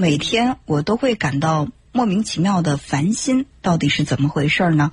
每天我都会感到莫名其妙的烦心，到底是怎么回事呢？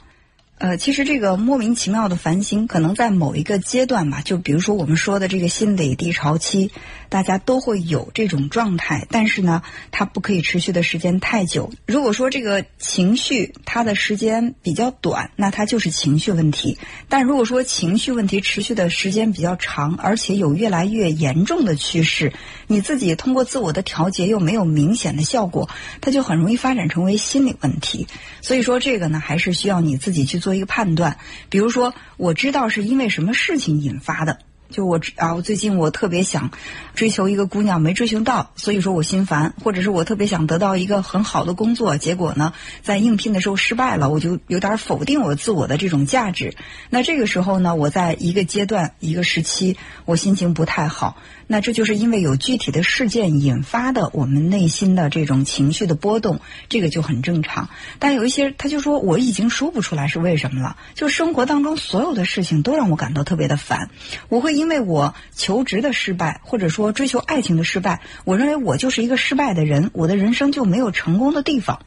呃，其实这个莫名其妙的烦心，可能在某一个阶段吧，就比如说我们说的这个心理低潮期，大家都会有这种状态。但是呢，它不可以持续的时间太久。如果说这个情绪它的时间比较短，那它就是情绪问题；但如果说情绪问题持续的时间比较长，而且有越来越严重的趋势，你自己通过自我的调节又没有明显的效果，它就很容易发展成为心理问题。所以说，这个呢，还是需要你自己去。做一个判断，比如说，我知道是因为什么事情引发的。就我啊，我最近我特别想追求一个姑娘，没追求到，所以说我心烦；或者是我特别想得到一个很好的工作，结果呢，在应聘的时候失败了，我就有点否定我自我的这种价值。那这个时候呢，我在一个阶段、一个时期，我心情不太好。那这就是因为有具体的事件引发的我们内心的这种情绪的波动，这个就很正常。但有一些他就说我已经说不出来是为什么了，就生活当中所有的事情都让我感到特别的烦，我会。因为我求职的失败，或者说追求爱情的失败，我认为我就是一个失败的人，我的人生就没有成功的地方。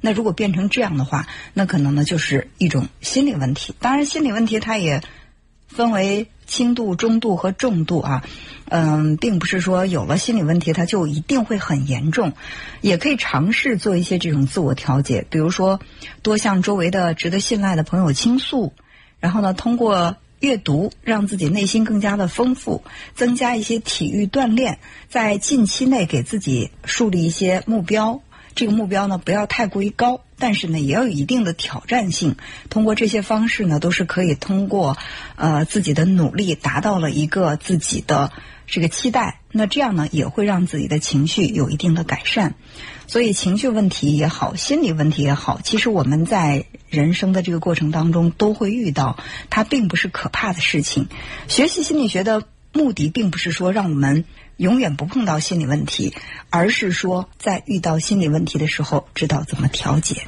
那如果变成这样的话，那可能呢就是一种心理问题。当然，心理问题它也分为轻度、中度和重度啊。嗯，并不是说有了心理问题它就一定会很严重，也可以尝试做一些这种自我调节，比如说多向周围的值得信赖的朋友倾诉，然后呢通过。阅读让自己内心更加的丰富，增加一些体育锻炼，在近期内给自己树立一些目标。这个目标呢，不要太过于高，但是呢，也要有一定的挑战性。通过这些方式呢，都是可以通过呃自己的努力达到了一个自己的这个期待。那这样呢，也会让自己的情绪有一定的改善。所以情绪问题也好，心理问题也好，其实我们在人生的这个过程当中都会遇到，它并不是可怕的事情。学习心理学的目的，并不是说让我们永远不碰到心理问题，而是说在遇到心理问题的时候，知道怎么调节。